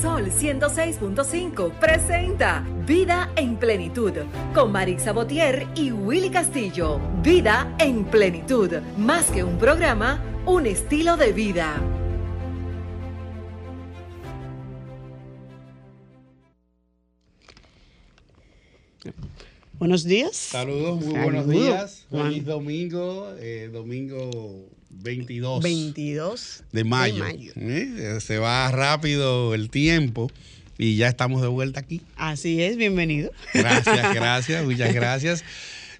Sol 106.5 presenta Vida en Plenitud con Marix Sabotier y Willy Castillo. Vida en Plenitud, más que un programa, un estilo de vida. Buenos días. Saludos, muy buenos días. Feliz domingo, eh, domingo 22, 22 de mayo. ¿Eh? Se va rápido el tiempo y ya estamos de vuelta aquí. Así es, bienvenido. Gracias, gracias, muchas gracias.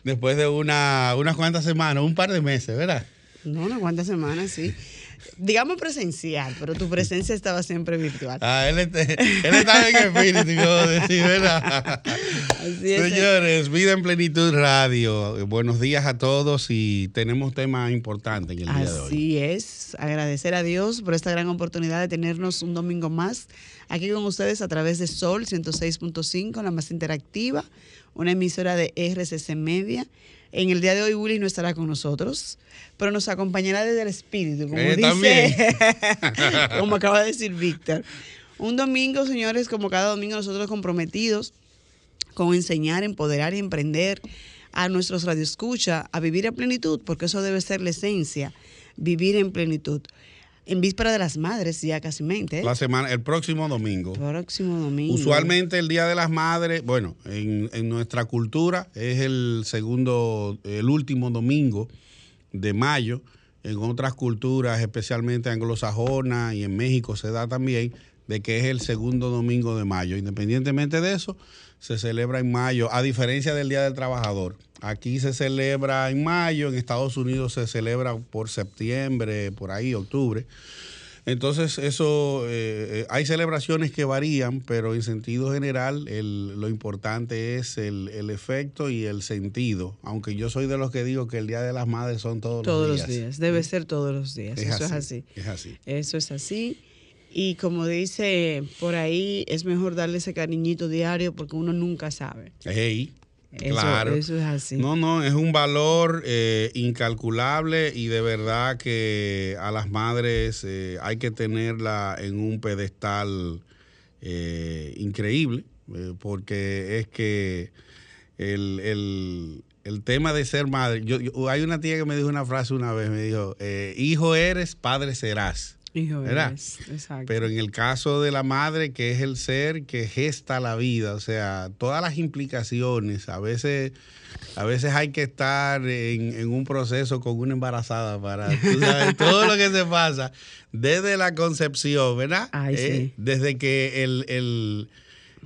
Después de una, unas cuantas semanas, un par de meses, ¿verdad? No, unas cuantas semanas, sí digamos presencial, pero tu presencia estaba siempre virtual. Ah, él, está, él estaba en espíritu, decir, ¿verdad? Señores, Vida en Plenitud Radio. Buenos días a todos y tenemos temas importantes en el día de hoy. Así es, agradecer a Dios por esta gran oportunidad de tenernos un domingo más aquí con ustedes a través de Sol 106.5, la más interactiva, una emisora de RCC Media. En el día de hoy Willy no estará con nosotros, pero nos acompañará desde el espíritu, como eh, dice, como acaba de decir Víctor. Un domingo, señores, como cada domingo nosotros comprometidos con enseñar, empoderar y emprender a nuestros radioescucha a vivir en plenitud, porque eso debe ser la esencia, vivir en plenitud en víspera de las madres ya casi mente. La semana, el próximo domingo. Próximo domingo. Usualmente el Día de las Madres, bueno, en, en, nuestra cultura es el segundo, el último domingo de mayo. En otras culturas, especialmente anglosajonas y en México se da también, de que es el segundo domingo de mayo. Independientemente de eso, se celebra en mayo, a diferencia del Día del Trabajador. Aquí se celebra en mayo, en Estados Unidos se celebra por septiembre, por ahí, octubre. Entonces, eso, eh, eh, hay celebraciones que varían, pero en sentido general, lo importante es el, efecto y el sentido. Aunque yo soy de los que digo que el Día de las Madres son todos, los días. Todos los días, debe ser todos los días. eso es así. Es así. Eso es así. Y como dice por ahí, es mejor darle ese cariñito diario porque uno nunca sabe. Hey, claro. Eso es así. No, no, es un valor eh, incalculable y de verdad que a las madres eh, hay que tenerla en un pedestal eh, increíble porque es que el, tema de ser madre, yo, hay una tía que me dijo una frase una vez, me dijo, hijo eres, padre serás. Pero en el caso de la madre, que es el ser que gesta la vida, o sea, todas las implicaciones, a veces, a veces hay que estar en, un proceso con una embarazada para tú sabes, todo lo que se pasa desde la concepción, ¿verdad? Eh, desde que el,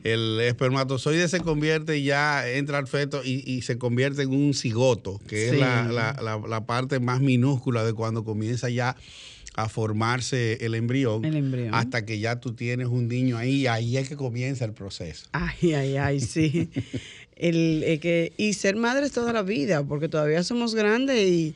espermatozoide se convierte y ya entra al feto y, se convierte en un cigoto, que es la, la, la parte más minúscula de cuando comienza ya a formarse el embrión, hasta que ya tú tienes un niño ahí, ahí es que comienza el proceso. Ay, ay, ay, sí. el, que, y ser madres toda la vida, porque todavía somos grandes y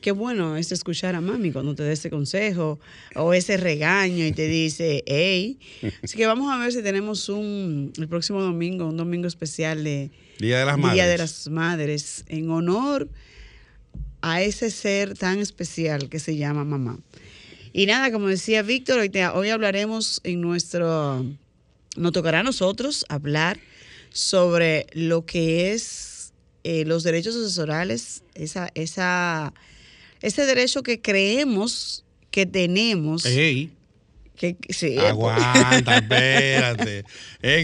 qué bueno es escuchar a mami cuando te dé ese consejo o ese regaño y te dice, hey. Así que vamos a ver si tenemos un, el próximo domingo, un domingo especial de Día de las Madres. Día de las Madres, en honor a ese ser tan especial que se llama mamá. Y nada, como decía Víctor, hoy, hoy hablaremos en nuestro, nos tocará a nosotros hablar sobre lo que es eh, los derechos sucesorales, esa, esa, ese derecho que creemos que tenemos. Aguanta, espérate.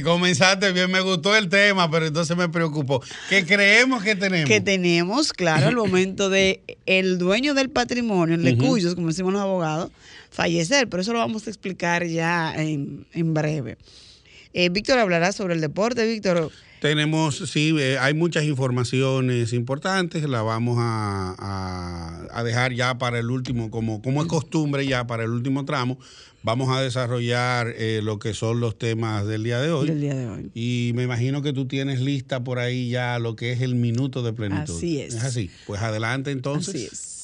comenzaste bien, me gustó el tema, pero entonces me preocupó. ¿Qué creemos que tenemos? Que tenemos, claro, al momento de el dueño del patrimonio, el de cuyos, como decimos los abogados, fallecer. Pero eso lo vamos a explicar ya en, breve. Eh, Víctor hablará sobre el deporte, Víctor. Tenemos, sí, eh, hay muchas informaciones importantes, la vamos a, a, dejar ya para el último, como, como es costumbre ya para el último tramo, vamos a desarrollar eh, lo que son los temas del día de hoy. Del día de hoy. Y me imagino que tú tienes lista por ahí ya lo que es el minuto de plenitud. Así es. Es así. Pues adelante entonces. Así es.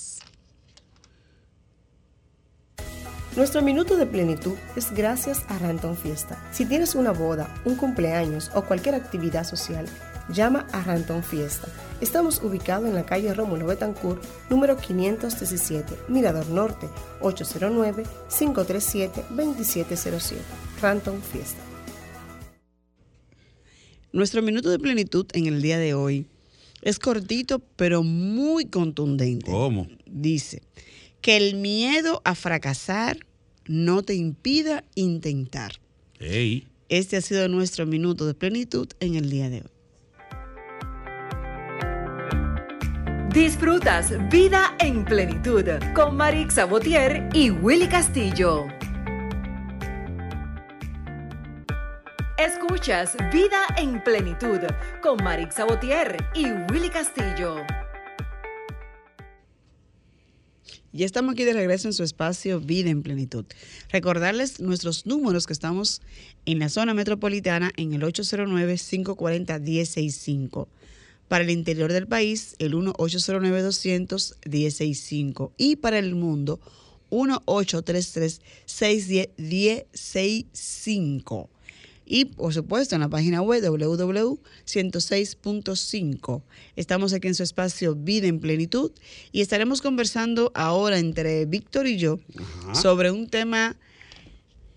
Nuestro minuto de plenitud es gracias a Ranton Fiesta. Si tienes una boda, un cumpleaños o cualquier actividad social, Llama a Ranton Fiesta. Estamos ubicados en la calle Rómulo Betancourt, número 517, Mirador Norte, 809-537-2707. Ranton Fiesta. Nuestro minuto de plenitud en el día de hoy es cortito, pero muy contundente. ¿Cómo? Dice que el miedo a fracasar no te impida intentar. Ey. Este ha sido nuestro minuto de plenitud en el día de hoy. Disfrutas Vida en Plenitud con Marix Sabotier y Willy Castillo. Escuchas Vida en Plenitud con Marix Sabotier y Willy Castillo. Ya estamos aquí de regreso en su espacio Vida en Plenitud. Recordarles nuestros números que estamos en la zona metropolitana en el 809-540-165. Para el interior del país, el 1-809-200-165. Y para el mundo, 1-833-610-165. Y por supuesto en la página web www.106.5. Estamos aquí en su espacio Vida en Plenitud y estaremos conversando ahora entre Víctor y yo sobre un tema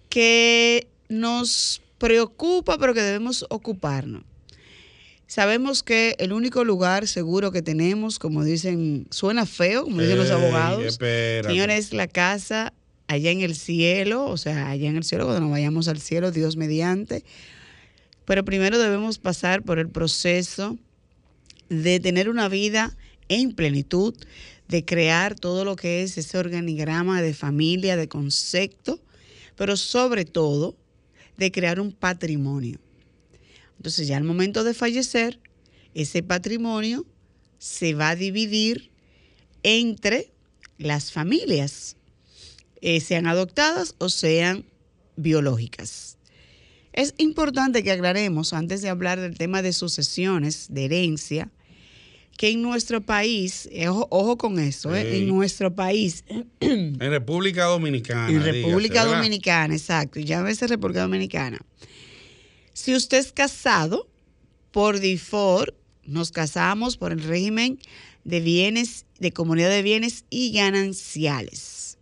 que nos preocupa pero que debemos ocuparnos. Sabemos que el único lugar seguro que tenemos, como dicen, suena feo, como dicen los abogados, espérate. señores, es la casa allá en el cielo, o sea, allá en el cielo, cuando nos vayamos al cielo, Dios mediante. Pero primero debemos pasar por el proceso de tener una vida en plenitud, de crear todo lo que es ese organigrama de familia, de concepto, pero sobre todo de crear un patrimonio. Entonces ya al momento de fallecer, ese patrimonio se va a dividir entre las familias, eh, sean adoptadas o sean biológicas. Es importante que aclaremos, antes de hablar del tema de sucesiones, de herencia, que en nuestro país, eh, ojo, ojo con eso, eh, en nuestro país, En República Dominicana. en República. Dominicana, exacto, y ya veces República Dominicana. Si usted es casado, por default, nos casamos por el régimen de bienes, de comunidad de bienes y gananciales.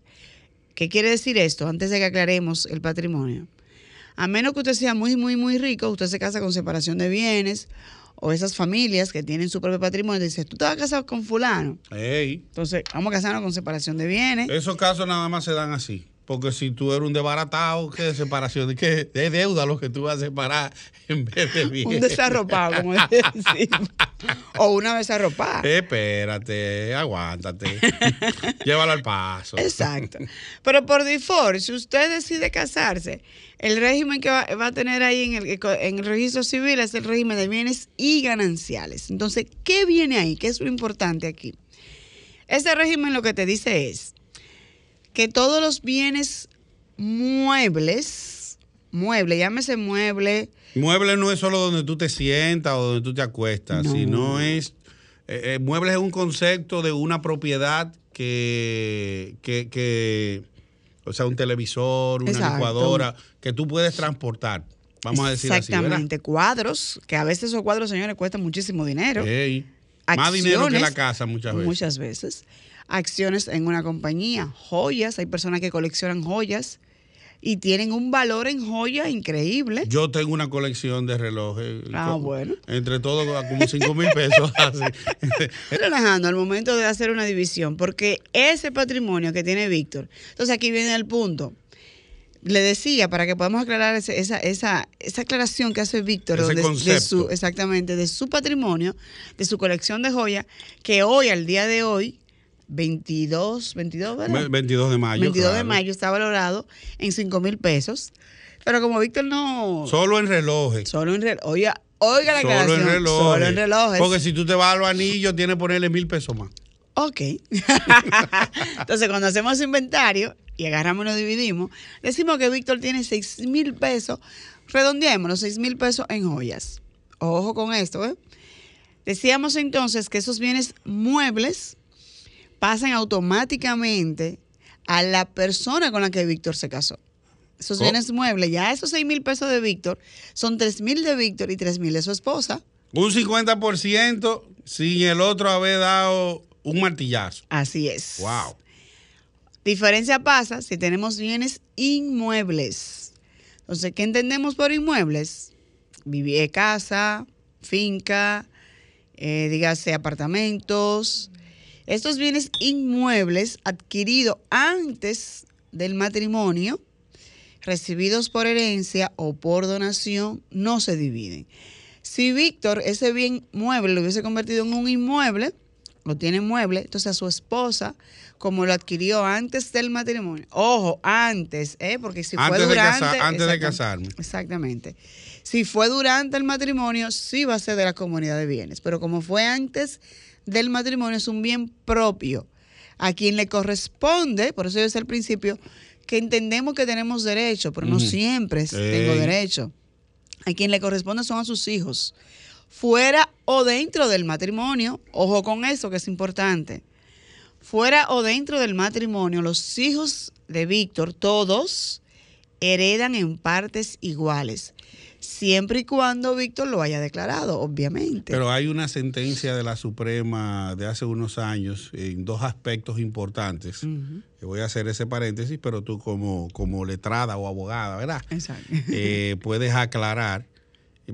¿Qué quiere decir esto? Antes de que aclaremos el patrimonio. A menos que usted sea muy, muy, muy rico, usted se casa con separación de bienes o esas familias que tienen su propio patrimonio, dice, tú te vas a casar con fulano. Ey. Entonces, vamos a casarnos con separación de bienes. Esos casos nada más se dan así. Porque si tú eres un desbaratado, ¿qué de separación? ¿Qué de deuda lo que tú vas a separar en vez de bien? Un desarropado, como decimos. O una desarropada. Espérate, aguántate. Llévalo al paso. Exacto. Pero por default, si usted decide casarse, el régimen que va, va a tener ahí en el, en el registro civil es el régimen de bienes y gananciales. Entonces, ¿qué viene ahí? ¿Qué es lo importante aquí? Este régimen lo que te dice es que todos los bienes muebles, mueble, llámese mueble, Mueble no es solo donde tú te sientas o donde tú te acuestas, No. sino es. eh, eh, mueble es un concepto de una propiedad que, que, que- O sea, un televisor, una Exacto. licuadora, que tú puedes transportar. Vamos a decir. Exactamente, cuadros, que a veces esos cuadros, señores, cuestan muchísimo dinero. Más dinero que la casa muchas veces. Muchas veces. Acciones en una compañía, joyas, hay personas que coleccionan joyas y tienen un valor en joya increíble. Yo tengo una colección de relojes. Ah, Co- bueno. Entre todo, como 5 mil pesos. relajando al momento de hacer una división, porque ese patrimonio que tiene Víctor, entonces aquí viene el punto. Le decía, para que podamos aclarar ese- esa, esa, esa aclaración que hace Víctor de concepto. su, exactamente, de su patrimonio, de su colección de joyas, que hoy, al día de hoy, 22, 22, ¿verdad? 22 de mayo. 22 de mayo está valorado en 5 mil pesos. Pero como Víctor no... Solo en relojes. Solo en reloj. Oiga, oiga la Solo en relojes. Solo en relojes. Porque si tú te vas a los anillos, tienes que ponerle mil pesos más. Ok. Entonces, cuando hacemos inventario y agarramos y lo dividimos, decimos que Víctor tiene 6 mil pesos, redondeemos los 6 mil pesos en joyas. Ojo con esto, ¿eh? Decíamos entonces que esos bienes muebles pasan automáticamente a la persona con la que Víctor se casó. Esos bienes muebles, ya esos 6 mil pesos de Víctor son 3 mil de Víctor y 3 mil de su esposa. Un 50% sin el otro haber dado un martillazo. Así es. Wow. Diferencia pasa si tenemos bienes inmuebles. Entonces, ¿qué entendemos por inmuebles? Vivir casa, finca, eh, dígase apartamentos. Estos bienes inmuebles adquiridos antes del matrimonio, recibidos por herencia o por donación, no se dividen. Si Víctor ese bien mueble lo hubiese convertido en un inmueble, lo tiene mueble, entonces a su esposa, como lo adquirió antes del matrimonio, ojo, antes, ¿eh? porque si Antes fue de durante... casar- antes de casarme. Exactamente. Si fue durante el matrimonio, sí va a ser de la comunidad de bienes, pero como fue antes del matrimonio, es un bien propio. A quien le corresponde, por eso yo decía al principio, que entendemos que tenemos derecho, pero no siempre tengo derecho. A quien le corresponde son a sus hijos, fuera o dentro del matrimonio. Ojo con eso, que es importante. Fuera o dentro del matrimonio, los hijos de Víctor, todos, heredan en partes iguales, siempre y cuando Víctor lo haya declarado, obviamente. Pero hay una sentencia de la Suprema de hace unos años en dos aspectos importantes. Voy a hacer ese paréntesis, pero tú como, como letrada o abogada, ¿verdad? Exacto. Eh, puedes aclarar,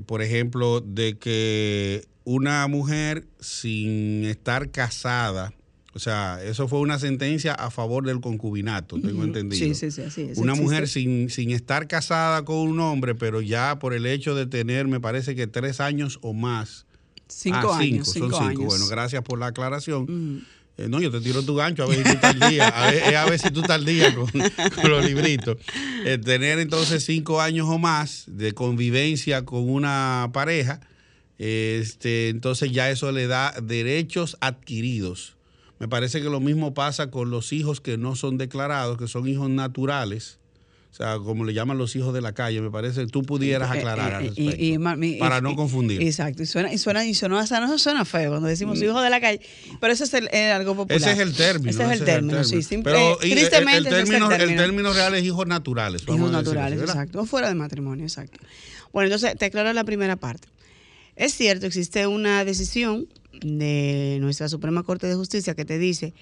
por ejemplo, de que una mujer sin estar casada, o sea, eso fue una sentencia a favor del concubinato, tengo entendido. Sí, sí, sí, así es. Una existe. mujer sin, sin estar casada con un hombre, pero ya por el hecho de tener, me parece que tres años o más. Cinco Ah, años. son cinco cinco. años. Bueno, gracias por la aclaración. Eh, no, yo te tiro tu gancho a ver si tú estás al día. A ver, a ver si tú estás al día con, con los libritos. Eh, tener entonces cinco años o más de convivencia con una pareja, este, entonces ya eso le da derechos adquiridos. Me parece que lo mismo pasa con los hijos que no son declarados, que son hijos naturales. O sea, como le llaman los hijos de la calle, me parece que tú pudieras Eh, aclarar al eh, y- para no confundir. Exacto, y suena, y suena, y suena, no suena feo cuando decimos hijo de la calle, pero eso es el, eh, algo popular. Ese es el término. Ese es el término, sí. simple- eh, Pero y- tristemente el, es término, el real es hijos naturales. Hijos naturales, exacto. O fuera de matrimonio, exacto. Bueno, entonces te aclaro la primera parte. Es cierto, existe una decisión de nuestra Suprema Corte de Justicia que te dice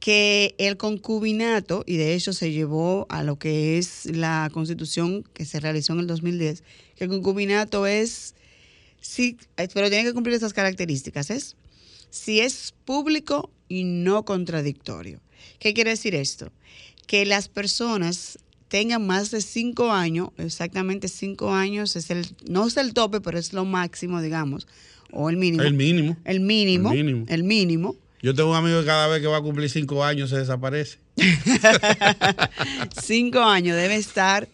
que el concubinato, y de hecho se llevó a lo que es la constitución que se realizó en el 2010, que el concubinato es, sí, pero tiene que cumplir esas características, es si es público y no contradictorio. ¿Qué quiere decir esto? Que las personas tengan más de cinco años, exactamente cinco años, es el, no es el tope, pero es lo máximo, digamos, o el mínimo. El mínimo. El mínimo. El mínimo. El mínimo. Yo tengo un amigo que cada vez que va a cumplir cinco años se desaparece. cinco años debe estar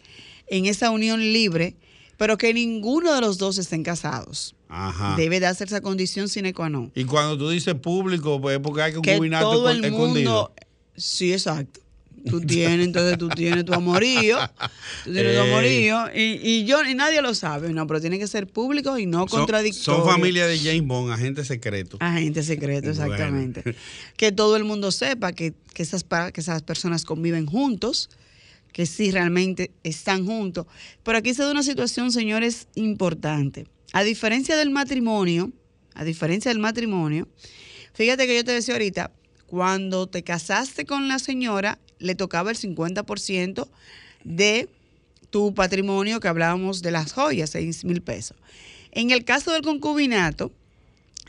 en esa unión libre, pero que ninguno de los dos estén casados. Ajá. Debe darse esa condición sine qua non. Y cuando tú dices público, pues es porque hay que Que concubinato todo el escondido. mundo. Sí, exacto. Tú tienes, entonces tú tienes tu amorío, tú tienes tu amorío, y, y yo, y nadie lo sabe, no, pero tiene que ser público y no Son- contradictorio. Son, familia de James Bond, agente secreto. Agente secreto, Bueno. exactamente. Que todo el mundo sepa que, que, esas, que esas personas conviven juntos, que sí realmente están juntos. Pero aquí se da una situación, señores, importante. A diferencia del matrimonio, a diferencia del matrimonio, fíjate que yo te decía ahorita, cuando te casaste con la señora, le tocaba el 50% de tu patrimonio que hablábamos de las joyas, 6 mil pesos. En el caso del concubinato,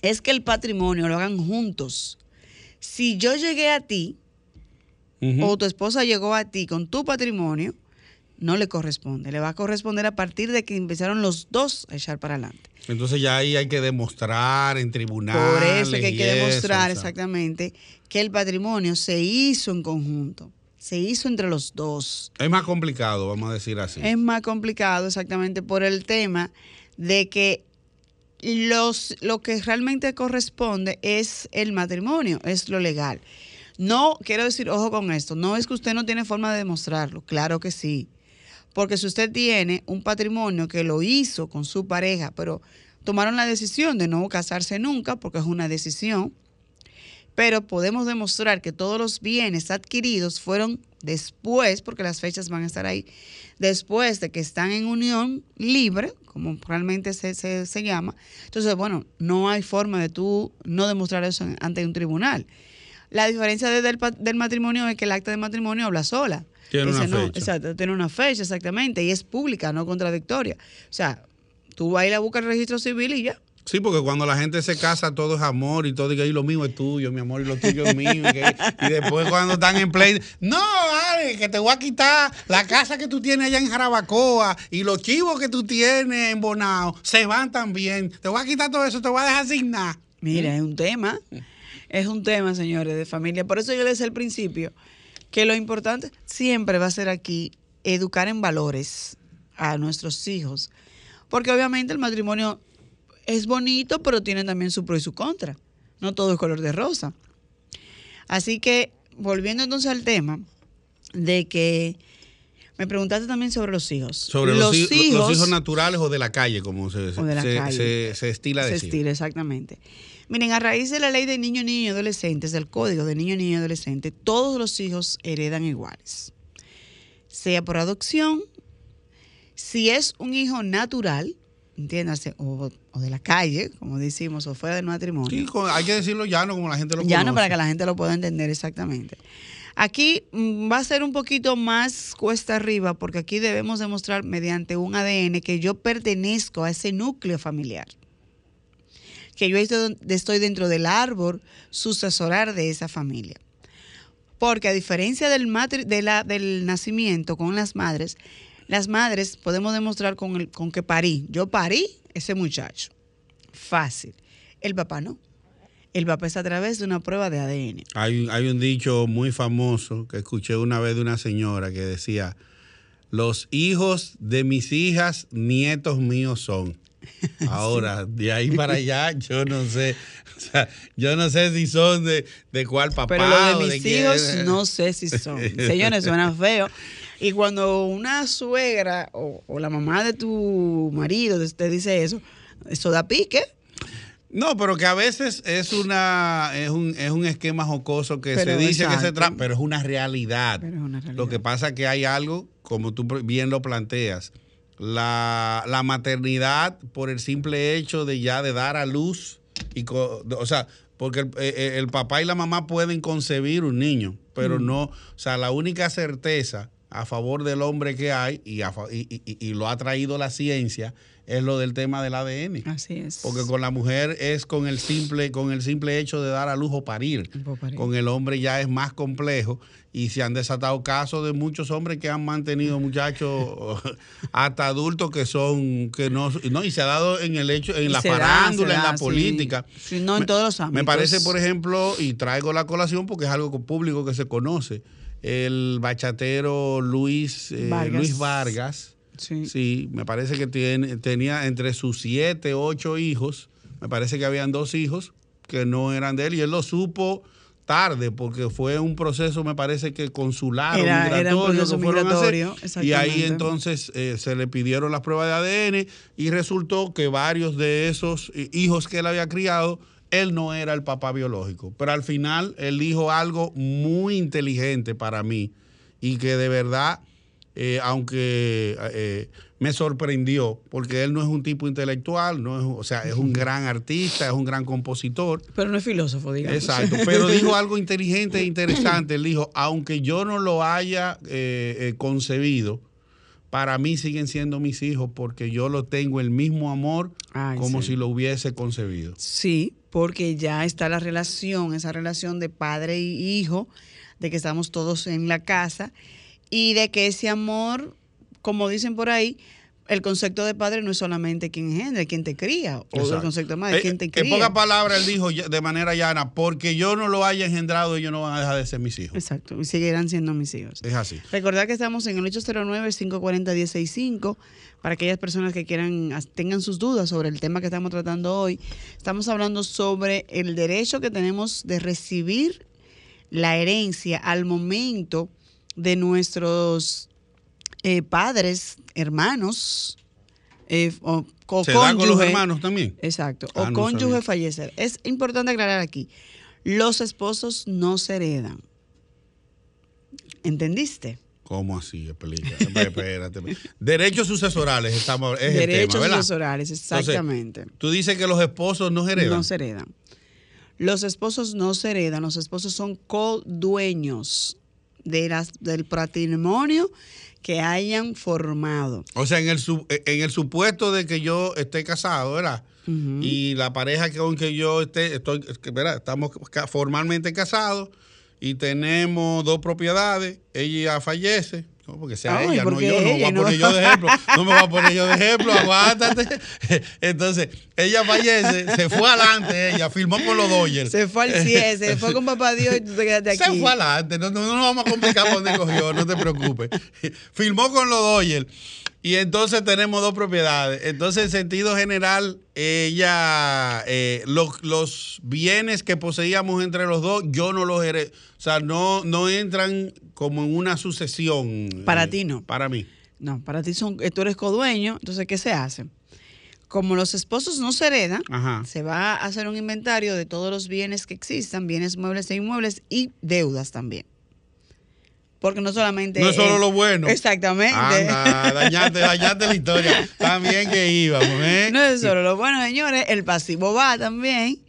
es que el patrimonio lo hagan juntos. Si yo llegué a ti o tu esposa llegó a ti con tu patrimonio, no le corresponde. Le va a corresponder a partir de que empezaron los dos a echar para adelante. Entonces ya ahí hay que demostrar en tribunales. Por eso es que hay que demostrar exactamente que el patrimonio se hizo en conjunto, se hizo entre los dos. Es más complicado, vamos a decir así. Es más complicado exactamente por el tema de que los, lo que realmente corresponde es el matrimonio, es lo legal. No, quiero decir, ojo con esto, no es que usted no tiene forma de demostrarlo, claro que sí. Porque si usted tiene un patrimonio que lo hizo con su pareja, pero tomaron la decisión de no casarse nunca, porque es una decisión, pero podemos demostrar que todos los bienes adquiridos fueron después, porque las fechas van a estar ahí, después de que están en unión libre, como realmente se, se, se llama, entonces, bueno, no hay forma de tú no demostrar eso ante un tribunal. La diferencia de- del, matrimonio es que el acta de matrimonio habla sola. Tiene una no, fecha. exacto, tiene una fecha exactamente y es pública, no contradictoria. O sea, tú vas a ir a buscar el registro civil y ya. Sí, porque cuando la gente se casa todo es amor y todo, y que "Ay, lo mío es tuyo, mi amor, y lo tuyo es mío. Y, y después cuando están en play, no, vale, que te voy a quitar la casa que tú tienes allá en Jarabacoa y los chivos que tú tienes en Bonao se van también. Te voy a quitar todo eso, te voy a dejar sin nada. Mira, es un tema, es un tema, señores, de familia. Por eso yo les decía al principio que lo importante siempre va a ser aquí educar en valores a nuestros hijos. Porque obviamente el matrimonio es bonito, pero tiene también su pro y su contra. No todo es color de rosa. Así que, volviendo entonces al tema de que me preguntaste también sobre los hijos. Sobre los, hi- los hijos naturales o de la calle, como se, O de la se- calle. se- se estila Se decir. estila, exactamente. Miren, a raíz de la ley de niño, niño y adolescentes, del código de niño, niño y adolescente, todos los hijos heredan iguales. Sea por adopción, si es un hijo natural, entiéndase, o, o de la calle, como decimos, o fuera del matrimonio. Sí, hay que decirlo llano como la gente lo Ya no conoce. para que la gente lo pueda entender exactamente. Aquí mm, va a ser un poquito más cuesta arriba porque aquí debemos demostrar mediante un ADN que yo pertenezco a ese núcleo familiar. Que yo estoy dentro del árbol sucesoral de esa familia. Porque a diferencia del, matri- de la- del nacimiento con las madres, las madres podemos demostrar con, el, con que parí. Yo parí ese muchacho. Fácil. El papá no. El papá es a través de una prueba de ADN. Hay, hay un dicho muy famoso que escuché una vez de una señora que decía, los hijos de mis hijas, nietos míos son. Ahora, de ahí para allá, yo no sé, o sea, yo no sé si son de, de cuál papá. Pero lo o de mis hijos no sé si son. Señores, suena feo. Y cuando una suegra o, o la mamá de tu marido te dice eso, eso da pique. No, pero que a veces es una es un, es un esquema jocoso que Pero se dice que se trata, pero es una realidad. Pero es una realidad. Lo que pasa es que hay algo, como tú bien lo planteas, la, la maternidad por el simple hecho de ya de dar a luz, y o sea, porque el, eh, el papá y la mamá pueden concebir un niño, pero no, o sea, la única certeza a favor del hombre que hay, y, a y- y- lo ha traído la ciencia, es lo del tema del ADN. Así es. Porque con la mujer es con el simple, con el simple hecho de dar a luz o parir. O parir. Con el hombre ya es más complejo y se han desatado casos de muchos hombres que han mantenido muchachos hasta adultos que son que no, no y se ha dado en el hecho en la da, farándula, en da, la sí. política. Sí, no en todos los ámbitos. Me parece, por ejemplo, y traigo la colación porque es algo público que se conoce, el bachatero Luis eh, Vargas. Luis Vargas. Sí. Sí, me parece que tiene, tenía entre sus siete, ocho hijos, me parece que habían dos hijos que no eran de él y él lo supo tarde porque fue un proceso, me parece que consular era un migratorio que a hacer. y ahí entonces eh, se le pidieron las pruebas de ADN y resultó que varios de esos eh, hijos que él había criado, él no era el papá biológico. Pero al final él dijo algo muy inteligente para mí y que de verdad eh, aunque eh, me sorprendió, porque él no es un tipo intelectual, no es, o sea, es un gran artista, es un gran compositor. Pero no es filósofo, digamos. Exacto, pero dijo algo inteligente e interesante. Él dijo, aunque yo no lo haya eh, concebido, para mí siguen siendo mis hijos porque yo lo tengo el mismo amor Ay, como sí. si lo hubiese concebido. Sí, porque ya está la relación, esa relación de padre y hijo, de que estamos todos en la casa y de que ese amor, como dicen por ahí, el concepto de padre no es solamente quien engendra, quien te cría, o el concepto de madre, Eh, quien te en cría. pocas palabras, él dijo de manera llana, porque yo no lo haya engendrado, ellos no van a dejar de ser mis hijos. Exacto, y seguirán siendo mis hijos. Es así. Recordad que estamos en el 809-540-165 para aquellas personas que quieran, tengan sus dudas sobre el tema que estamos tratando hoy. Estamos hablando sobre el derecho que tenemos de recibir la herencia al momento de nuestros eh, padres, hermanos, eh, o, o ¿Se da con los cónyuge. hermanos también? Exacto. Ah, o no cónyuge fallecer. Es importante aclarar aquí. Los esposos no se heredan. ¿Entendiste? ¿Cómo así? Explica. Espérate. Derechos sucesorales estamos, es Derechos el tema, sucesorales, exactamente. Tú dices que los esposos no heredan. No se heredan. Los esposos no se heredan, los esposos son codueños de las, del patrimonio que hayan formado. O sea, en el, en el supuesto de que yo esté casado, ¿verdad? Y la pareja con que yo esté, estoy, ¿verdad? Estamos formalmente casados y tenemos dos propiedades, ella fallece. No, porque sea Ay, ella, no yo, no me voy a no. poner yo de ejemplo. No me voy a poner yo de ejemplo, aguántate. Entonces, ella fallece, se fue adelante, ella firmó con los Dodgers. Se fue al CIE, se fue con papá Dios y tú te quedaste aquí. Se fue adelante, no, no, no nos vamos a complicar por dónde cogió, no te preocupes. Firmó con los Dodgers y entonces tenemos dos propiedades. Entonces, en sentido general, ella, eh, los, los bienes que poseíamos entre los dos, yo no los heredé. O sea, no, no entran como en una sucesión. Para eh, ti no. Para mí. No, para ti son, eh, tú eres codueño, entonces ¿qué se hace? Como los esposos no se heredan, Ajá. se va a hacer un inventario de todos los bienes que existan, bienes muebles e inmuebles y deudas también. Porque no solamente... No es solo eh, lo bueno. Exactamente. Anda, dañaste, dañaste la historia. También que íbamos, ¿eh? No es solo lo bueno, señores, el pasivo va también.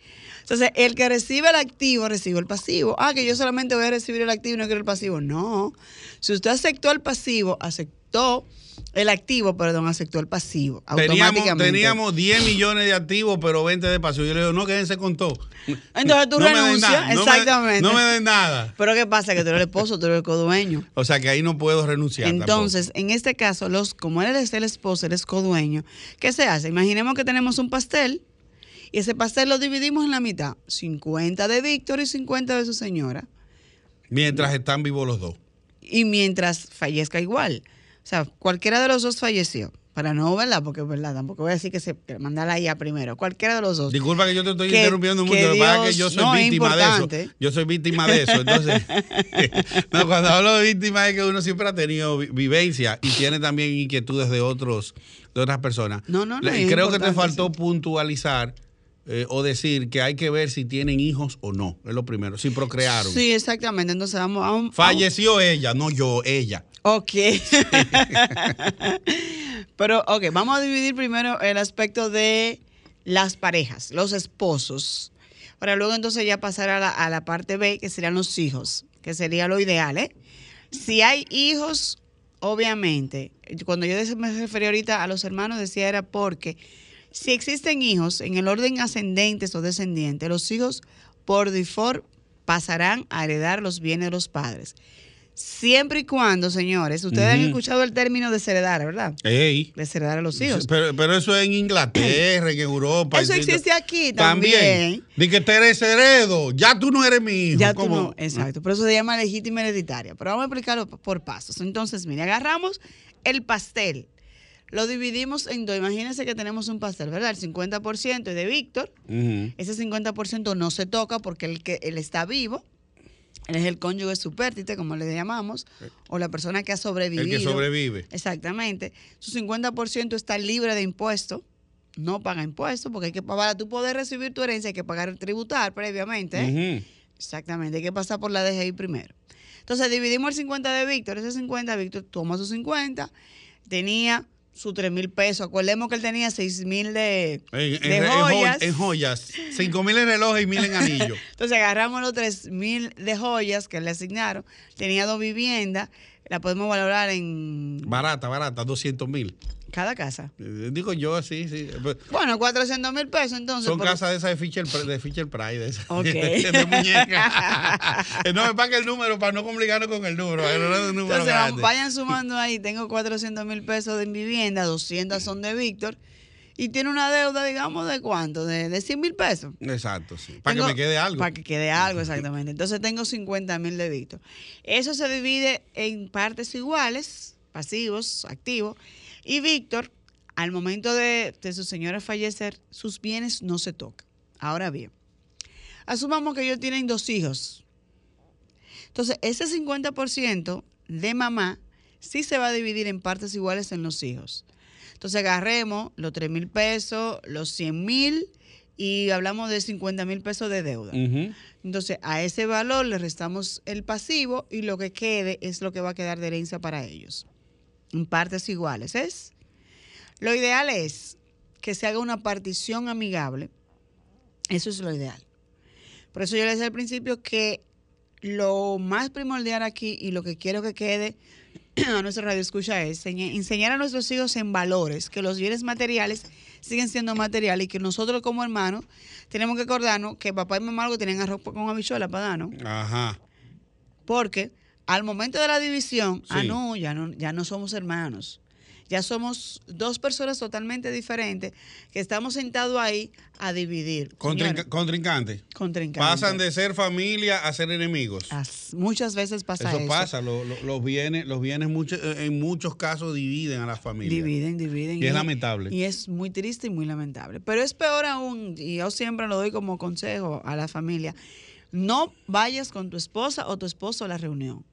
Entonces, el que recibe el activo, recibe el pasivo. Ah, que yo solamente voy a recibir el activo y no quiero el pasivo. No. Si usted aceptó el pasivo, aceptó el activo, perdón, aceptó el pasivo. Teníamos, Automáticamente. teníamos 10 millones de activos, pero 20 de pasivo. Yo le digo, no, quédense con todo. Entonces tú No renuncias, nada, no me- exactamente. No me, den nada. Pero ¿qué pasa? Que tú eres el esposo, tú eres el codueño. O sea que ahí no puedo renunciar. Entonces, en este caso, los, como él es el esposo, él es codueño, ¿qué se hace? Imaginemos que tenemos un pastel y ese pastel lo dividimos en la mitad. 50 de Víctor y 50 de su señora. Mientras están vivos los dos. Y mientras fallezca igual. O sea, cualquiera de los dos falleció. Para no, ¿verdad? Porque, ¿verdad? Tampoco voy a decir que se que mandala allá primero. Cualquiera de los dos. Disculpa que yo te estoy Que- interrumpiendo mucho. Lo que pasa es que yo soy no, es víctima de eso. Yo soy víctima de eso. Entonces, no, cuando hablo de víctima es que uno siempre ha tenido vi- vivencia y tiene también inquietudes de otros de otras personas. No, no, no, es Creo que te faltó sí. puntualizar eh, o decir que hay que ver si tienen hijos o no. Es lo primero. Si procrearon. Sí, exactamente. Entonces vamos a un... Falleció ella, no yo, ella. Ok. Pero, ok, vamos a dividir primero el aspecto de las parejas, los esposos. Para luego entonces ya pasar a la, a la parte B, que serían los hijos, que sería lo ideal, ¿eh? Si hay hijos, obviamente, cuando yo me refería ahorita a los hermanos, decía era porque si existen hijos en el orden ascendentes o descendientes, los hijos por default pasarán a heredar los bienes de los padres. Siempre y cuando, señores, ustedes han escuchado el término desheredar, ¿verdad? Ey. Desheredar a los hijos. Pero, pero eso es en Inglaterra, en Europa. Eso existe aquí también. Di que te eres heredo, ya tú no eres mi hijo. Ya tú ¿Cómo? no, exacto. Por eso se llama legítima hereditaria. Pero vamos a explicarlo por pasos. Entonces, mire, agarramos el pastel. Lo dividimos en dos. Imagínense que tenemos un pastel, ¿verdad? El 50% es de Víctor. Ese 50% no se toca porque él, que, él está vivo. Él es el cónyuge supértite, como le llamamos, o la persona que ha sobrevivido. El que sobrevive. Exactamente. Su 50% está libre de impuestos. No paga impuestos porque hay que para tú poder recibir tu herencia hay que pagar el tributar previamente. ¿eh? Exactamente, hay que pasar por la DGI primero. Entonces dividimos el 50 de Víctor, ese 50, Víctor toma sus 50, tenía sus 3 mil pesos. Acordemos que él tenía 6 mil de, En, de en jo- joyas. en joyas. Cinco mil en relojes y mil en anillos. Entonces agarramos los 3 mil de joyas que le asignaron. Tenía dos viviendas, la podemos valorar en barata, barata, 200 mil. cada casa. Eh, Digo yo, sí, sí. Pues, Bueno, 400 mil pesos entonces. Son por- casas de esas de Fisher, de Fisher Price, de, esas, Ok. de muñeca. no me pague el número para no complicarnos con el número. para que no sea un número Entonces, vamos- grande. vayan sumando ahí. Tengo 400 mil pesos de vivienda, 200 son de Víctor. Y tiene una deuda, digamos, ¿de cuánto? De, de 100 mil pesos. Exacto, sí. Para que me quede algo. Para que quede algo, exactamente. Entonces tengo 50 mil de Víctor. Eso se divide en partes iguales, pasivos, activos. Y Víctor, al momento de, de su señora fallecer, sus bienes no se tocan. Ahora bien, asumamos que ellos tienen dos hijos. Entonces, ese 50% de mamá sí se va a dividir en partes iguales en los hijos. Entonces, agarremos los 3 mil pesos, los 100 mil y hablamos de 50 mil pesos de deuda. Entonces, a ese valor le restamos el pasivo y lo que quede es lo que va a quedar de herencia para ellos. En partes iguales. ¿Es? Lo ideal es que se haga una partición amigable. Eso es lo ideal. Por eso yo les decía al principio que lo más primordial aquí y lo que quiero que quede a nuestra radio escucha es enseña- enseñar a nuestros hijos en valores, que los bienes materiales siguen siendo materiales y que nosotros como hermanos tenemos que acordarnos que papá y mamá que tenían arroz con habichuela para darnos. Ajá. Porque al momento de la división, ah, no, ya no, ya no somos hermanos. Ya somos dos personas totalmente diferentes que estamos sentados ahí a dividir. Contrinca- Señores, contrincante. contrincantes. Pasan de ser familia a ser enemigos. As- Muchas veces pasa eso, eso. pasa, lo- lo- los bienes, los bienes mucho- en muchos casos dividen a la familia. Dividen, dividen. Y es lamentable. Y es muy triste y muy lamentable. Pero es peor aún, y yo siempre lo doy como consejo a la familia, no vayas con tu esposa o tu esposo a la reunión.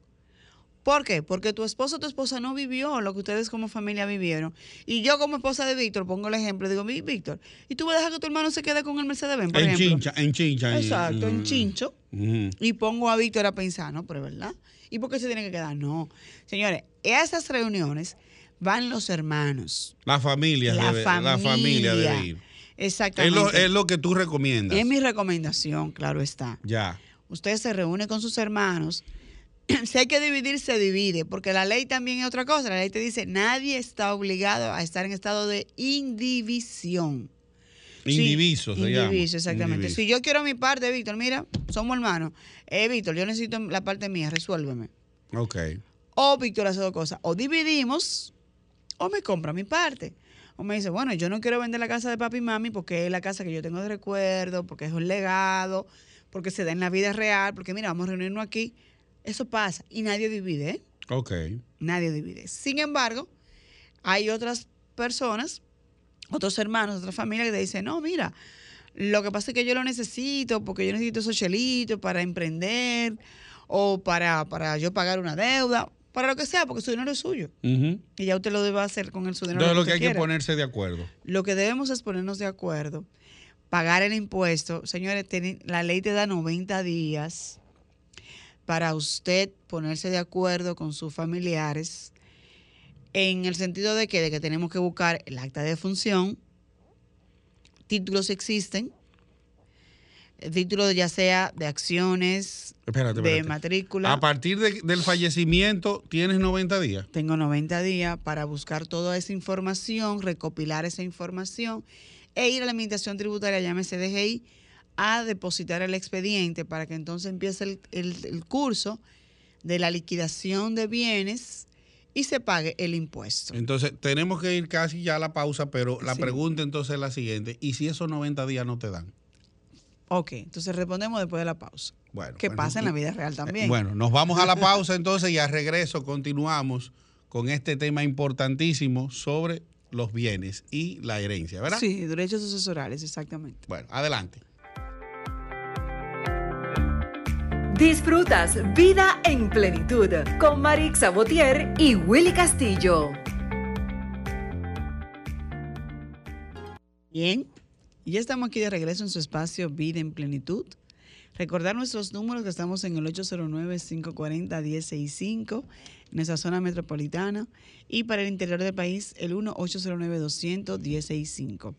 ¿Por qué? Porque tu esposo o tu esposa no vivió lo que ustedes como familia vivieron. Y yo como esposa de Víctor, pongo el ejemplo, digo, "Vi, Víctor, ¿y tú vas a dejar que tu hermano se quede con el Mercedes-Benz, por En ejemplo? chincha, en chincha. Exacto, en mm. chincho. Y pongo a Víctor a pensar, ¿no? Pero es verdad. ¿Y por qué se tiene que quedar? No. Señores, a esas reuniones van los hermanos. La familia, La debe, familia. la familia debe ir. Es Exactamente. lo, es lo que tú recomiendas. Es mi recomendación, claro está. Ya. Usted se reúne con sus hermanos. si hay que dividir, se divide, porque la ley también es otra cosa. La ley te dice, nadie está obligado a estar en estado de indivisión. Sí, Indiviso se llama. indiviso, exactamente. Indiviso. Si yo quiero mi parte, Víctor, mira, somos hermanos. Eh, Víctor, yo necesito la parte mía, resuélveme. Ok. O Víctor hace dos cosas. O dividimos o me compra mi parte. O me dice, bueno, yo no quiero vender la casa de papi y mami porque es la casa que yo tengo de recuerdo, porque es un legado, porque se da en la vida real, porque mira, vamos a reunirnos aquí. Eso pasa y nadie divide, ¿eh? Ok. Nadie divide. Sin embargo, hay otras personas, otros hermanos, otras familias que te dicen, no, mira, lo que pasa es que yo lo necesito porque yo necesito esos chelitos para emprender o para, para yo pagar una deuda, para lo que sea, porque su dinero es suyo. Y ya usted lo debe hacer con el su dinero. Entonces lo que hay que ponerse de acuerdo. Lo que debemos es ponernos de acuerdo, pagar el impuesto. Señores, la ley te da 90 días para usted ponerse de acuerdo con sus familiares en el sentido de que, de que tenemos que buscar el acta de función, títulos existen, el título ya sea de acciones, Espérate, de matrícula. A partir de- del fallecimiento tienes 90 días. Tengo 90 días para buscar toda esa información, recopilar esa información e ir a la administración tributaria, llámese DGI, a depositar el expediente para que entonces empiece el, el- el curso de la liquidación de bienes y se pague el impuesto. Entonces tenemos que ir casi ya a la pausa, pero la Sí. pregunta entonces es la siguiente. ¿Y si esos 90 días no te dan? Ok, entonces respondemos después de la pausa. Bueno. Que bueno, pasa en la vida real también. Eh, Bueno, nos vamos a la pausa entonces y al regreso continuamos con este tema importantísimo sobre los bienes y la herencia, ¿verdad? Sí, derechos sucesorales, exactamente. Bueno, adelante. Disfrutas Vida en Plenitud con Marix Sabotier y Willy Castillo. Bien, ya estamos aquí de regreso en su espacio Vida en Plenitud. Recordar nuestros números que estamos en el 809-540-1065 en nuestra zona metropolitana y para el interior del país el 1-809-200-1065.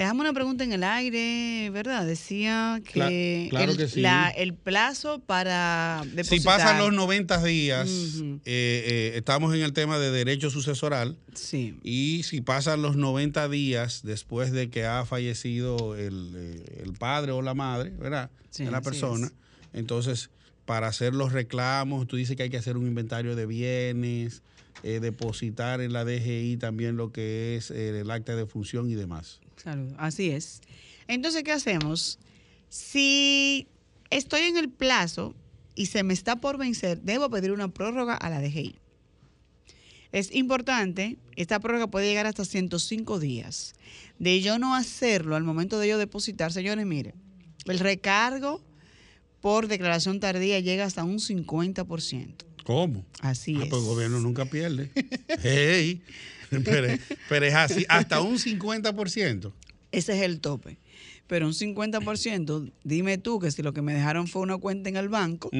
Dejamos una pregunta en el aire, ¿verdad? Decía que, Cla- claro el, que sí. la- el plazo para depositar... Si pasan los 90 días, eh, eh, estamos en el tema de derecho sucesoral. Sí, Y si pasan los 90 días después de que ha fallecido el, eh, el padre o la madre, ¿verdad? Sí, de la persona, es. entonces para hacer los reclamos, tú dices que hay que hacer un inventario de bienes, eh, depositar en la DGI también lo que es eh, el acta de función y demás. Salud, así es. Entonces, ¿qué hacemos? Si estoy en el plazo y se me está por vencer, debo pedir una prórroga a la DGI. Es importante, esta prórroga puede llegar hasta 105 días. De yo no hacerlo al momento de yo depositar, señores, miren, el recargo por declaración tardía llega hasta un 50%. ¿Cómo? Así Ah, es. pues el gobierno nunca pierde. hey, pero, pero es así, hasta un 50%. Ese es el tope. pero un 50%, dime tú que si lo que me dejaron fue una cuenta en el banco,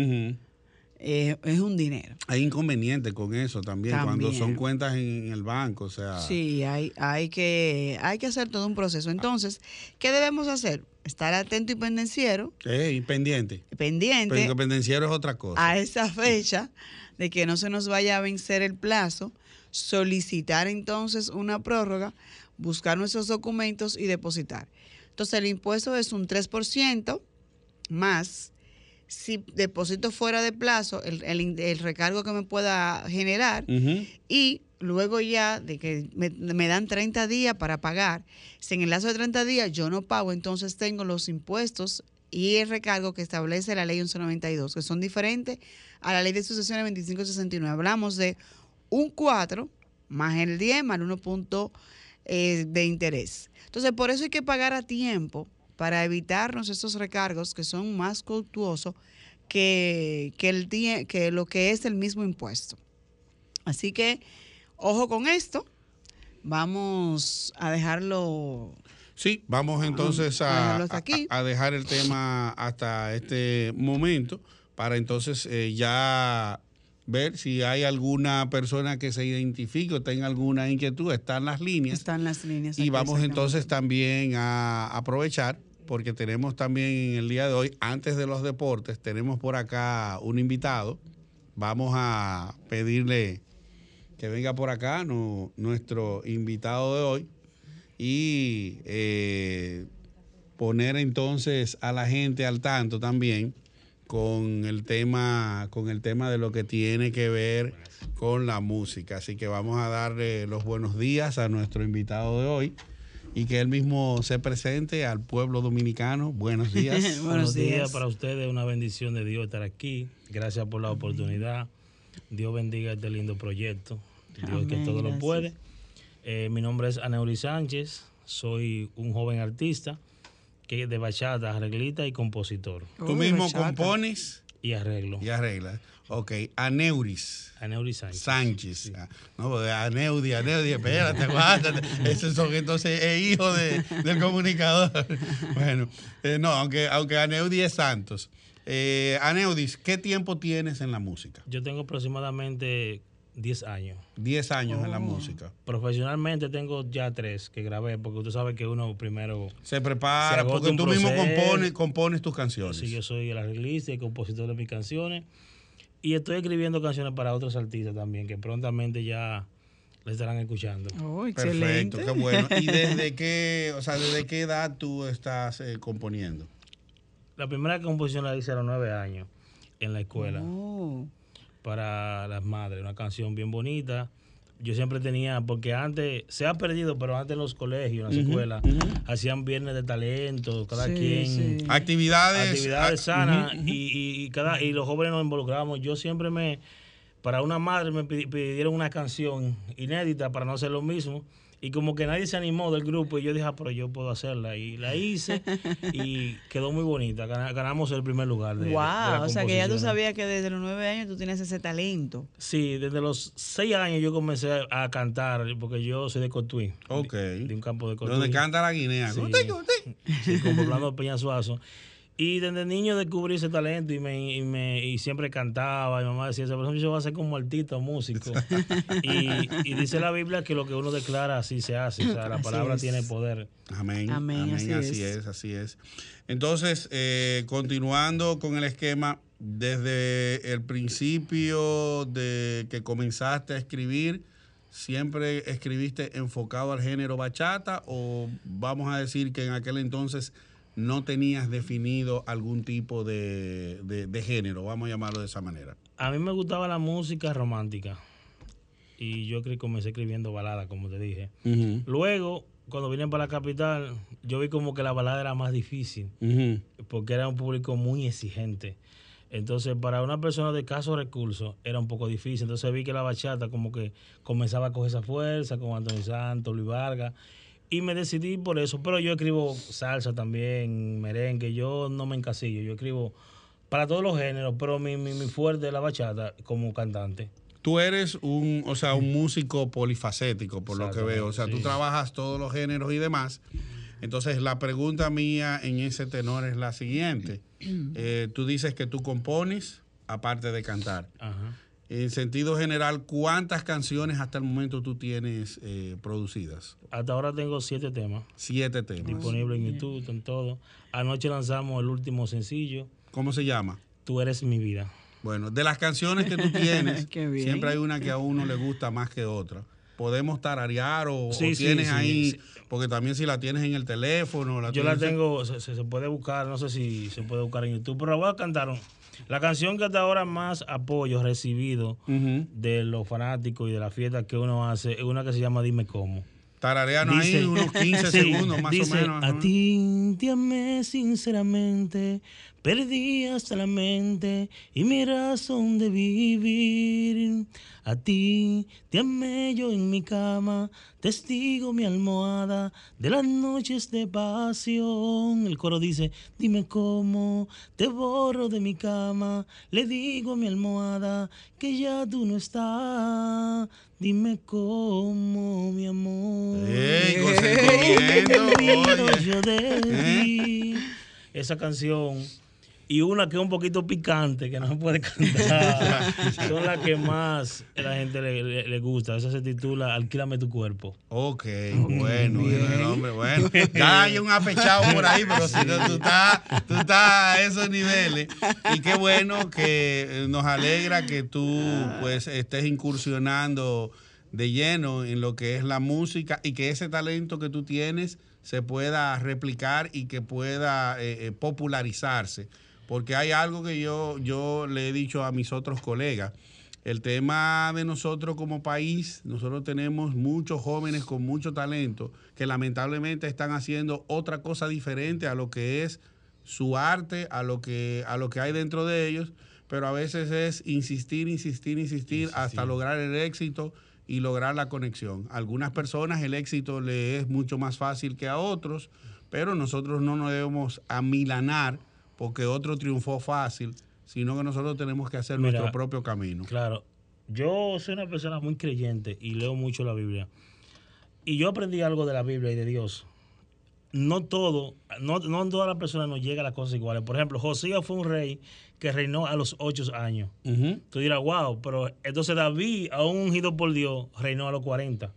eh, es un dinero. Hay inconveniente con eso también, cuando son cuentas en el banco, o sea. Sí, hay, hay, que, hay que hacer todo un proceso. Entonces, ¿qué debemos hacer? Estar atento y pendenciero, Ey, pendiente. pendiente Pero pendenciero es otra cosa. a esa fecha de que no se nos vaya a vencer el plazo, solicitar entonces una prórroga, buscar nuestros documentos y depositar. Entonces el impuesto es un 3% más si deposito fuera de plazo el, el recargo que me pueda generar y luego ya de que me, me dan 30 días para pagar, si en el lazo de 30 días yo no pago, entonces tengo los impuestos y el recargo que establece la ley 1192, que son diferentes a la ley de sucesiones 2569. Hablamos de un 4 más el 10 más el 1 punto eh, de interés. Entonces, por eso hay que pagar a tiempo para evitarnos estos recargos que son más costosos que, que, el, que lo que es el mismo impuesto. Así que, ojo con esto. Vamos a dejarlo. Sí, vamos entonces a a, dejarlo hasta aquí. a- a dejar el tema hasta este momento para entonces eh, ya ver si hay alguna persona que se identifique o tenga alguna inquietud, están las líneas. Están las líneas. Y vamos entonces también a aprovechar, porque tenemos también en el día de hoy, antes de los deportes, tenemos por acá un invitado. Vamos a pedirle que venga por acá no- nuestro invitado de hoy y eh, poner entonces a la gente al tanto también con el tema con el tema de lo que tiene que ver con la música así que vamos a darle los buenos días a nuestro invitado de hoy y que él mismo se presente al pueblo dominicano buenos días Buenos Buenos días. días. para ustedes, una bendición de Dios estar aquí. Gracias por la oportunidad. Dios bendiga este lindo proyecto. Dios que todo lo puede. Eh, mi nombre es Aneuri Sánchez. Soy un joven artista que de bachata, arreglista y compositor. tú mismo bachata. compones Y arreglo. y arreglas ok Aneuris Aneuri Sánchez. Sánchez. Ah, No, Aneudi, Aneudi, espérate, aguántate. Esos son entonces es hijo de- del comunicador. Bueno, eh, no, aunque, aunque Aneudi es Santos. Eh, Aneudis, ¿qué tiempo tienes en la música? Yo tengo aproximadamente 10 años. 10 años Oh. en la música. Profesionalmente tengo ya tres que grabé, porque tú sabes que uno primero Se prepara, porque tú mismo compones, compones tus canciones. Sí, yo soy el arreglista y compositor de mis canciones. Y estoy escribiendo canciones para otros artistas también, que prontamente ya le estarán escuchando. Oh, Perfecto, excelente. qué bueno. ¿Y desde qué, o sea, desde qué edad tú estás eh, componiendo? La primera composición la hice a los nueve años en la escuela Oh, para las madres, una canción bien bonita. Yo siempre tenía, porque antes, se ha perdido, pero antes en los colegios, en las escuelas, hacían viernes de talento, cada Sí, quien sí. Actividades. actividades sanas y, y- y cada y los jóvenes nos involucramos. Yo siempre me para una madre me pidi- pidieron una canción inédita para no hacer lo mismo y como que nadie se animó del grupo y yo dije, ah, pero yo puedo hacerla y la hice y quedó muy bonita. Gana- Ganamos el primer lugar de, wow. la o sea que ya tú sabías que desde los nueve años tú tienes ese talento. Sí, desde los seis años yo comencé a cantar porque yo soy de Cotuí. Ok. De, de un campo de Cotuí. Donde canta la guinea. Sí. Sí. Sí, con Poblando Peña Suazo. Y desde niño descubrí ese talento y, me, y, me, y siempre cantaba. Y mamá decía, esa persona va a ser como artista o músico. y, y dice la Biblia que lo que uno declara así se hace. O sea, la Así palabra es. tiene poder. Amén. Amén, Amén, así así, es. es. así es. Entonces, eh, continuando con el esquema, desde el principio de que comenzaste a escribir, ¿siempre escribiste enfocado al género bachata o vamos a decir que en aquel entonces no tenías definido algún tipo de, de- de género, vamos a llamarlo de esa manera? A mí me gustaba la música romántica. Y yo comencé escribiendo baladas, como te dije. Luego, cuando vine para la capital, yo vi como que la balada era más difícil. porque era un público muy exigente. Entonces, para una persona de escasos recursos era un poco difícil. Entonces vi que la bachata como que comenzaba a coger esa fuerza con Antonio Santos, Luis Vargas. Y me decidí por eso. Pero yo escribo salsa también, merengue. Yo no me encasillo. Yo escribo para todos los géneros, pero mi, mi, mi fuerte es la bachata como cantante. Tú eres un, o sea, un músico polifacético, por lo que veo. O sea, tú trabajas todos los géneros y demás. Entonces, la pregunta mía en ese tenor es la siguiente. Eh, tú dices que tú compones aparte de cantar. Ajá. En sentido general, ¿cuántas canciones hasta el momento tú tienes eh, producidas? Hasta ahora tengo siete temas Siete temas. disponibles en YouTube, en todo. Anoche lanzamos el último sencillo, ¿Cómo se llama? Tú eres mi vida. Bueno, de las canciones que tú tienes, siempre hay una que a uno le gusta más que otra. Podemos tararear o, Sí, tienes sí, ahí, sí. porque también si la tienes en el teléfono. La Yo la tengo, se, se- se puede buscar, no sé si se puede buscar en YouTube, pero la voy a cantar. La canción que hasta ahora más apoyo recibido Ujú. de los fanáticos y de la fiesta que uno hace es una que se llama Dime Cómo. Tarareanos ahí Dice- unos 15 Sí, segundos más dice, o menos. A ajá. ti te amé sinceramente, perdí hasta la mente y mi razón de vivir. A ti te amé yo en mi cama, testigo mi almohada de las noches de pasión. El coro dice, dime cómo te borro de mi cama, le digo a mi almohada que ya tú no estás. Dime cómo, mi amor. ¡Ey, ¿Qué consentimiento! olvido oye. yo de ¿Eh? ti? Esa canción y una que es un poquito picante, que no se puede cantar, son las que más la gente le, le- le gusta. Esa se titula Alquílame tu cuerpo. Ok, bueno, el hombre, bueno. Ya hay un apechado por ahí, pero si no, tú estás, tú estás a esos niveles. Y qué bueno que nos alegra que tú pues estés incursionando de lleno en lo que es la música y que ese talento que tú tienes se pueda replicar y que pueda eh, eh, popularizarse. Porque hay algo que yo, yo le he dicho a mis otros colegas. El tema de nosotros como país, nosotros tenemos muchos jóvenes con mucho talento que lamentablemente están haciendo otra cosa diferente a lo que es su arte, a lo que, a lo que hay dentro de ellos, pero a veces es insistir, insistir, insistir, hasta lograr el éxito y lograr la conexión. A algunas personas el éxito le es mucho más fácil que a otros, pero nosotros no nos debemos amilanar porque otro triunfó fácil, sino que nosotros tenemos que hacer Mira, nuestro propio camino. Claro, yo soy una persona muy creyente y leo mucho la Biblia. Y yo aprendí algo de la Biblia y de Dios. No todo, no, no todas las personas nos llega las cosas iguales. Por ejemplo, Josías fue un rey que reinó a los ocho años. Tú dirás, wow, pero entonces David, aún ungido por Dios, reinó a los 40.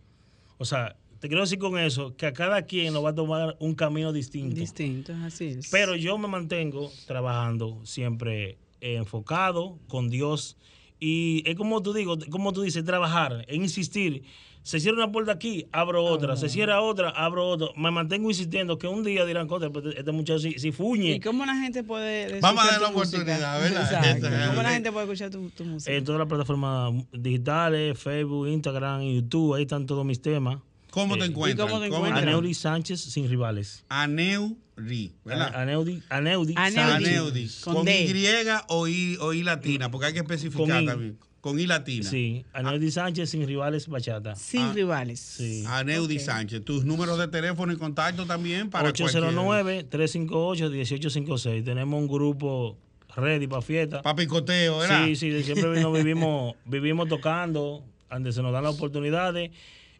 O sea, te quiero decir con eso que a cada quien nos va a tomar un camino distinto. Distinto, así es. Pero yo me mantengo trabajando siempre eh, enfocado con Dios. Y es como tú digo, como tú dices, trabajar, e insistir. Se cierra una puerta aquí, abro otra. Se cierra otra, abro otra. Me mantengo insistiendo que un día dirán, contra, pero este muchacho si, si fuñe. ¿Y cómo la gente puede Vamos a escuchar dar la tu música? oportunidad, ¿verdad? Exacto. Esa- ¿Cómo la sí. gente puede escuchar tu, tu música? En todas las plataformas digitales, Facebook, Instagram, YouTube, ahí están todos mis temas. ¿Cómo te Eh, encuentras? ¿y cómo te ¿Cómo encuentras? Aneudi Sánchez sin rivales. Aneudi, ¿verdad? Aneudi, Aneudi, Aneudi. Sánchez. Aneudi. Con ¿Con. Y o I, o I latina? Porque hay que especificar Con I. también. Con I latina. Sí, Aneudi Sánchez sin rivales bachata. Sin ah, rivales. Sí. Aneudi. Sánchez. Tus números de teléfono y contacto también para cualquier- 809-358-1856. Tenemos un grupo ready para fiesta. Pa' picoteo, ¿verdad? Sí, sí, de siempre nos vivimos, vivimos tocando, donde se nos dan las oportunidades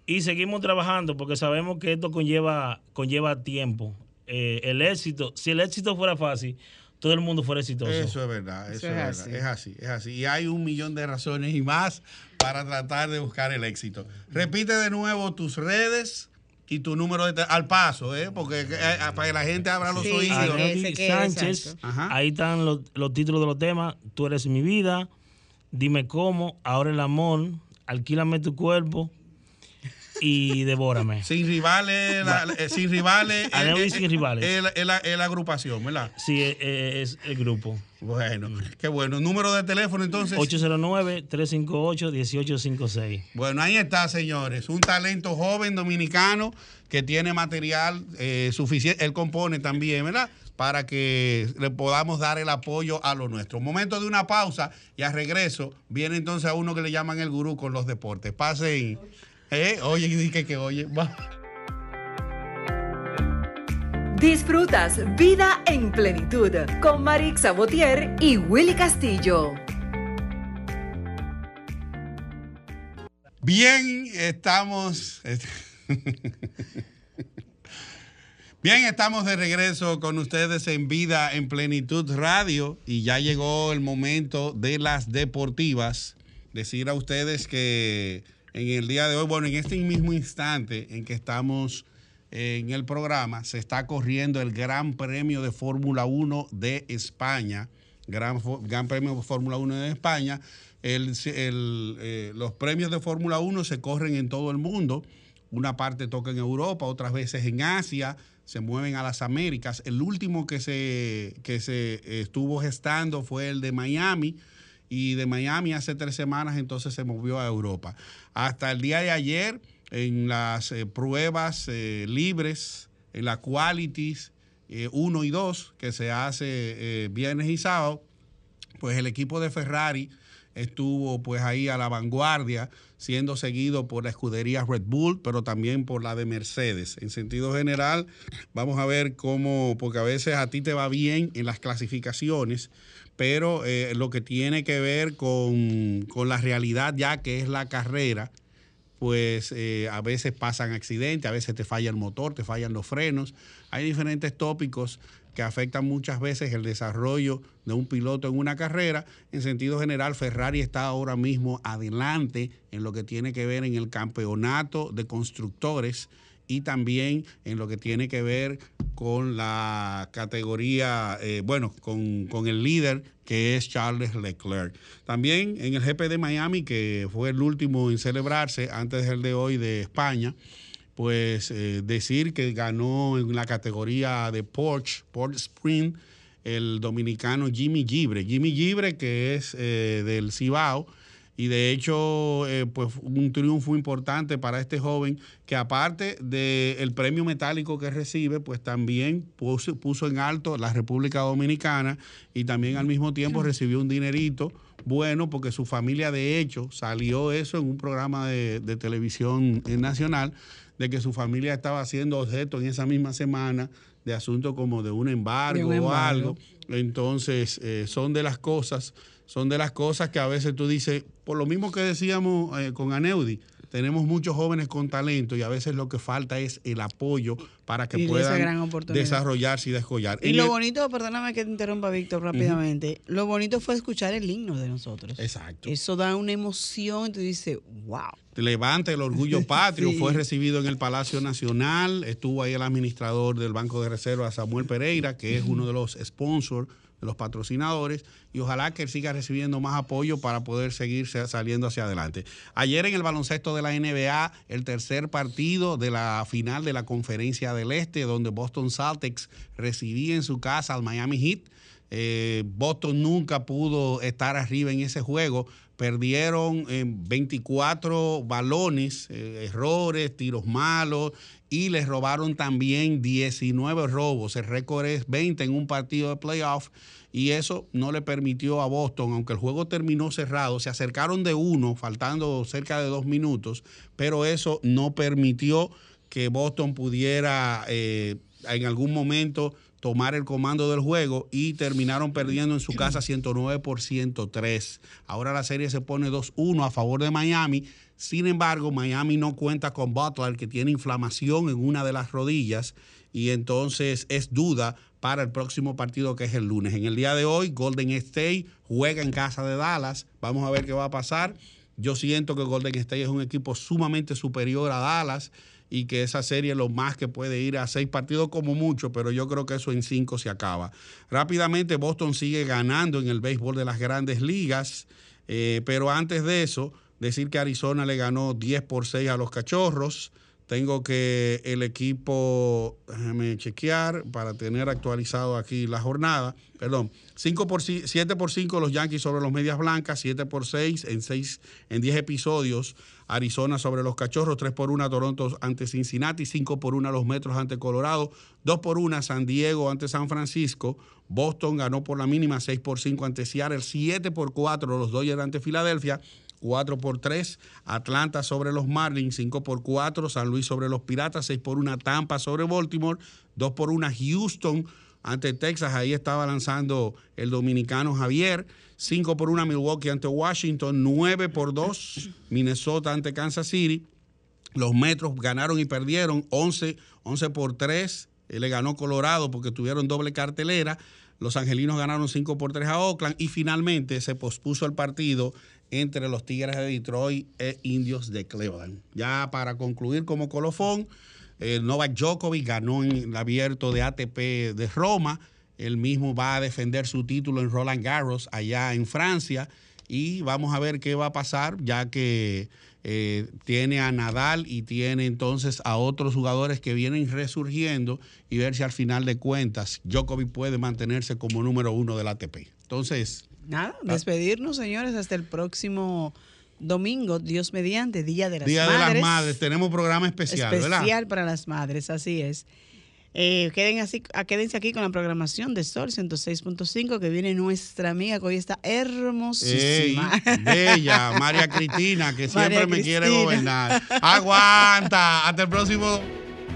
y seguimos trabajando porque sabemos que esto conlleva, conlleva tiempo. Eh, el éxito, si el éxito fuera fácil, todo el mundo fuera exitoso. Eso es verdad, eso, Eso es, es verdad. así. Es así, es así. Y hay un millón de razones y más para tratar de buscar el éxito. Repite de nuevo tus redes y tu número de al paso, ¿eh? Porque eh, eh, para que la gente abra los Sí, oídos. que- Sánchez, ahí están los, los títulos de los temas. Tú eres mi vida, dime cómo, ahora el amor, alquílame tu cuerpo y devórame. Sin rivales, la- la- eh, sin rivales. Aneudi eh, eh, sin rivales. Es la- es la, agrupación, ¿verdad? Sí, eh, eh, es el grupo. Bueno, qué bueno. Número de teléfono entonces. 809-358-1856. Bueno, ahí está, señores. Un talento joven dominicano que tiene material eh, suficiente. Él compone también, ¿verdad? Para que le podamos dar el apoyo a lo nuestro. Momento de una pausa y a regreso viene entonces a uno que le llaman el gurú con los deportes. Pasen. Eh, oye, dije que oye. Va. Disfrutas Vida en Plenitud con Marix Sabotier y Willy Castillo. Bien, estamos. Bien, estamos de regreso con ustedes en Vida en Plenitud Radio y ya llegó el momento de las deportivas. Decir a ustedes que en el día de hoy, bueno, en este mismo instante en que estamos en el programa, se está corriendo el Gran Premio de Fórmula 1 de España. Gran, Gran Premio de Fórmula 1 de España. Eh, los premios de Fórmula 1 se corren en todo el mundo. Una parte toca en Europa, otras veces en Asia, se mueven a las Américas. El último que se, que se estuvo gestando fue el de Miami y de Miami hace tres semanas entonces se movió a Europa. Hasta el día de ayer, en las eh, pruebas eh, libres, en la qualities 1 eh, y 2 que se hace viernes y sábado, pues el equipo de Ferrari estuvo pues ahí a la vanguardia, siendo seguido por la escudería Red Bull, pero también por la de Mercedes. En sentido general, vamos a ver cómo, porque a veces a ti te va bien en las clasificaciones, pero eh, lo que tiene que ver con, con, la realidad ya que es la carrera, pues eh, a veces pasan accidentes, a veces te falla el motor, te fallan los frenos. Hay diferentes tópicos que afectan muchas veces el desarrollo de un piloto en una carrera. En sentido general, Ferrari está ahora mismo adelante en lo que tiene que ver en el campeonato de constructores y también en lo que tiene que ver con la categoría, eh, bueno, con, con, el líder que es Charles Leclerc. También en el GP de Miami, que fue el último en celebrarse antes del de hoy de España, pues eh, decir que ganó en la categoría de Porsche, Porsche Sprint, el dominicano Jimmy Gibre. Jimmy Gibre, que es eh, del Cibao, y de hecho, eh, pues un triunfo importante para este joven que aparte del premio metálico que recibe, pues también puso, puso, en alto la República Dominicana y también al mismo tiempo recibió un dinerito bueno porque su familia de hecho salió eso en un programa de, de televisión nacional de que su familia estaba haciendo objeto en esa misma semana de asuntos como de un embargo, de un embargo. o algo. Entonces, eh, son de las cosas son de las cosas que a veces tú dices, por lo mismo que decíamos eh, con Aneudi, tenemos muchos jóvenes con talento y a veces lo que falta es el apoyo para que y puedan desarrollarse y descollar. Y en lo el... bonito, perdóname que te interrumpa, Víctor, rápidamente, uh -huh. lo bonito fue escuchar el himno de nosotros. Exacto. Eso da una emoción, tú dices, wow. Levanta el orgullo patrio, sí. fue recibido en el Palacio Nacional, estuvo ahí el administrador del Banco de Reserva, Samuel Pereira, que es uno de los sponsors los patrocinadores y ojalá que él siga recibiendo más apoyo para poder seguir saliendo hacia adelante. Ayer en el baloncesto de la NBA, el tercer partido de la final de la Conferencia del Este, donde Boston Celtics recibía en su casa al Miami Heat. Eh, Boston nunca pudo estar arriba en ese juego. Perdieron eh, 24 balones, eh, errores, tiros malos y les robaron también 19 robos. El récord es 20 en un partido de playoff y eso no le permitió a Boston, aunque el juego terminó cerrado, se acercaron de uno, faltando cerca de dos minutos, pero eso no permitió que Boston pudiera eh, en algún momento tomar el comando del juego y terminaron perdiendo en su casa 109 por 103. Ahora la serie se pone 2-1 a favor de Miami. Sin embargo, Miami no cuenta con Butler, que tiene inflamación en una de las rodillas y entonces es duda para el próximo partido que es el lunes. En el día de hoy, Golden State juega en casa de Dallas. Vamos a ver qué va a pasar. Yo siento que Golden State es un equipo sumamente superior a Dallas y que esa serie lo más que puede ir a seis partidos como mucho, pero yo creo que eso en cinco se acaba. Rápidamente Boston sigue ganando en el béisbol de las grandes ligas, eh, pero antes de eso, decir que Arizona le ganó 10 por 6 a los cachorros. Tengo que el equipo, déjame chequear para tener actualizado aquí la jornada. Perdón, 5 por 7 por 5 los Yankees sobre los Medias Blancas, 7 por 6 en 6 en 10 episodios. Arizona sobre los Cachorros, 3 por 1 Toronto ante Cincinnati, 5 por 1 los Metros ante Colorado, 2 por 1 San Diego ante San Francisco. Boston ganó por la mínima 6 por 5 ante Seattle, 7 por 4 los Dodgers ante Filadelfia. 4 por 3, Atlanta sobre los Marlins, 5 por 4, San Luis sobre los Piratas, 6 por 1, Tampa sobre Baltimore, 2 por 1, Houston ante Texas, ahí estaba lanzando el dominicano Javier, 5 por 1, Milwaukee ante Washington, 9 por 2, Minnesota ante Kansas City, los Metros ganaron y perdieron. 11, 11 por 3 eh, le ganó Colorado porque tuvieron doble cartelera. Los angelinos ganaron 5 por 3 a Oakland. Y finalmente se pospuso el partido entre los Tigres de Detroit e Indios de Cleveland. Ya para concluir como colofón, eh, Novak Djokovic ganó en el abierto de ATP de Roma. Él mismo va a defender su título en Roland Garros allá en Francia y vamos a ver qué va a pasar ya que eh, tiene a Nadal y tiene entonces a otros jugadores que vienen resurgiendo y ver si al final de cuentas Djokovic puede mantenerse como número uno del ATP. Entonces... Nada, despedirnos señores hasta el próximo domingo, Dios mediante, Día de las Día Madres. de las Madres, tenemos programa especial, especial ¿verdad? para las madres, así es. Eh, queden así, ah, quédense aquí con la programación de Sol 106.5 que viene nuestra amiga que hoy está Ey, hermosísima. bella, María Cristina, que siempre María me quiere gobernar. Aguanta, hasta el próximo.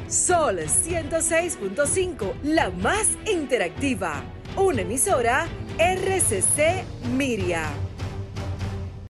Sol 106.5, la más interactiva. Una emisora RCC Miria.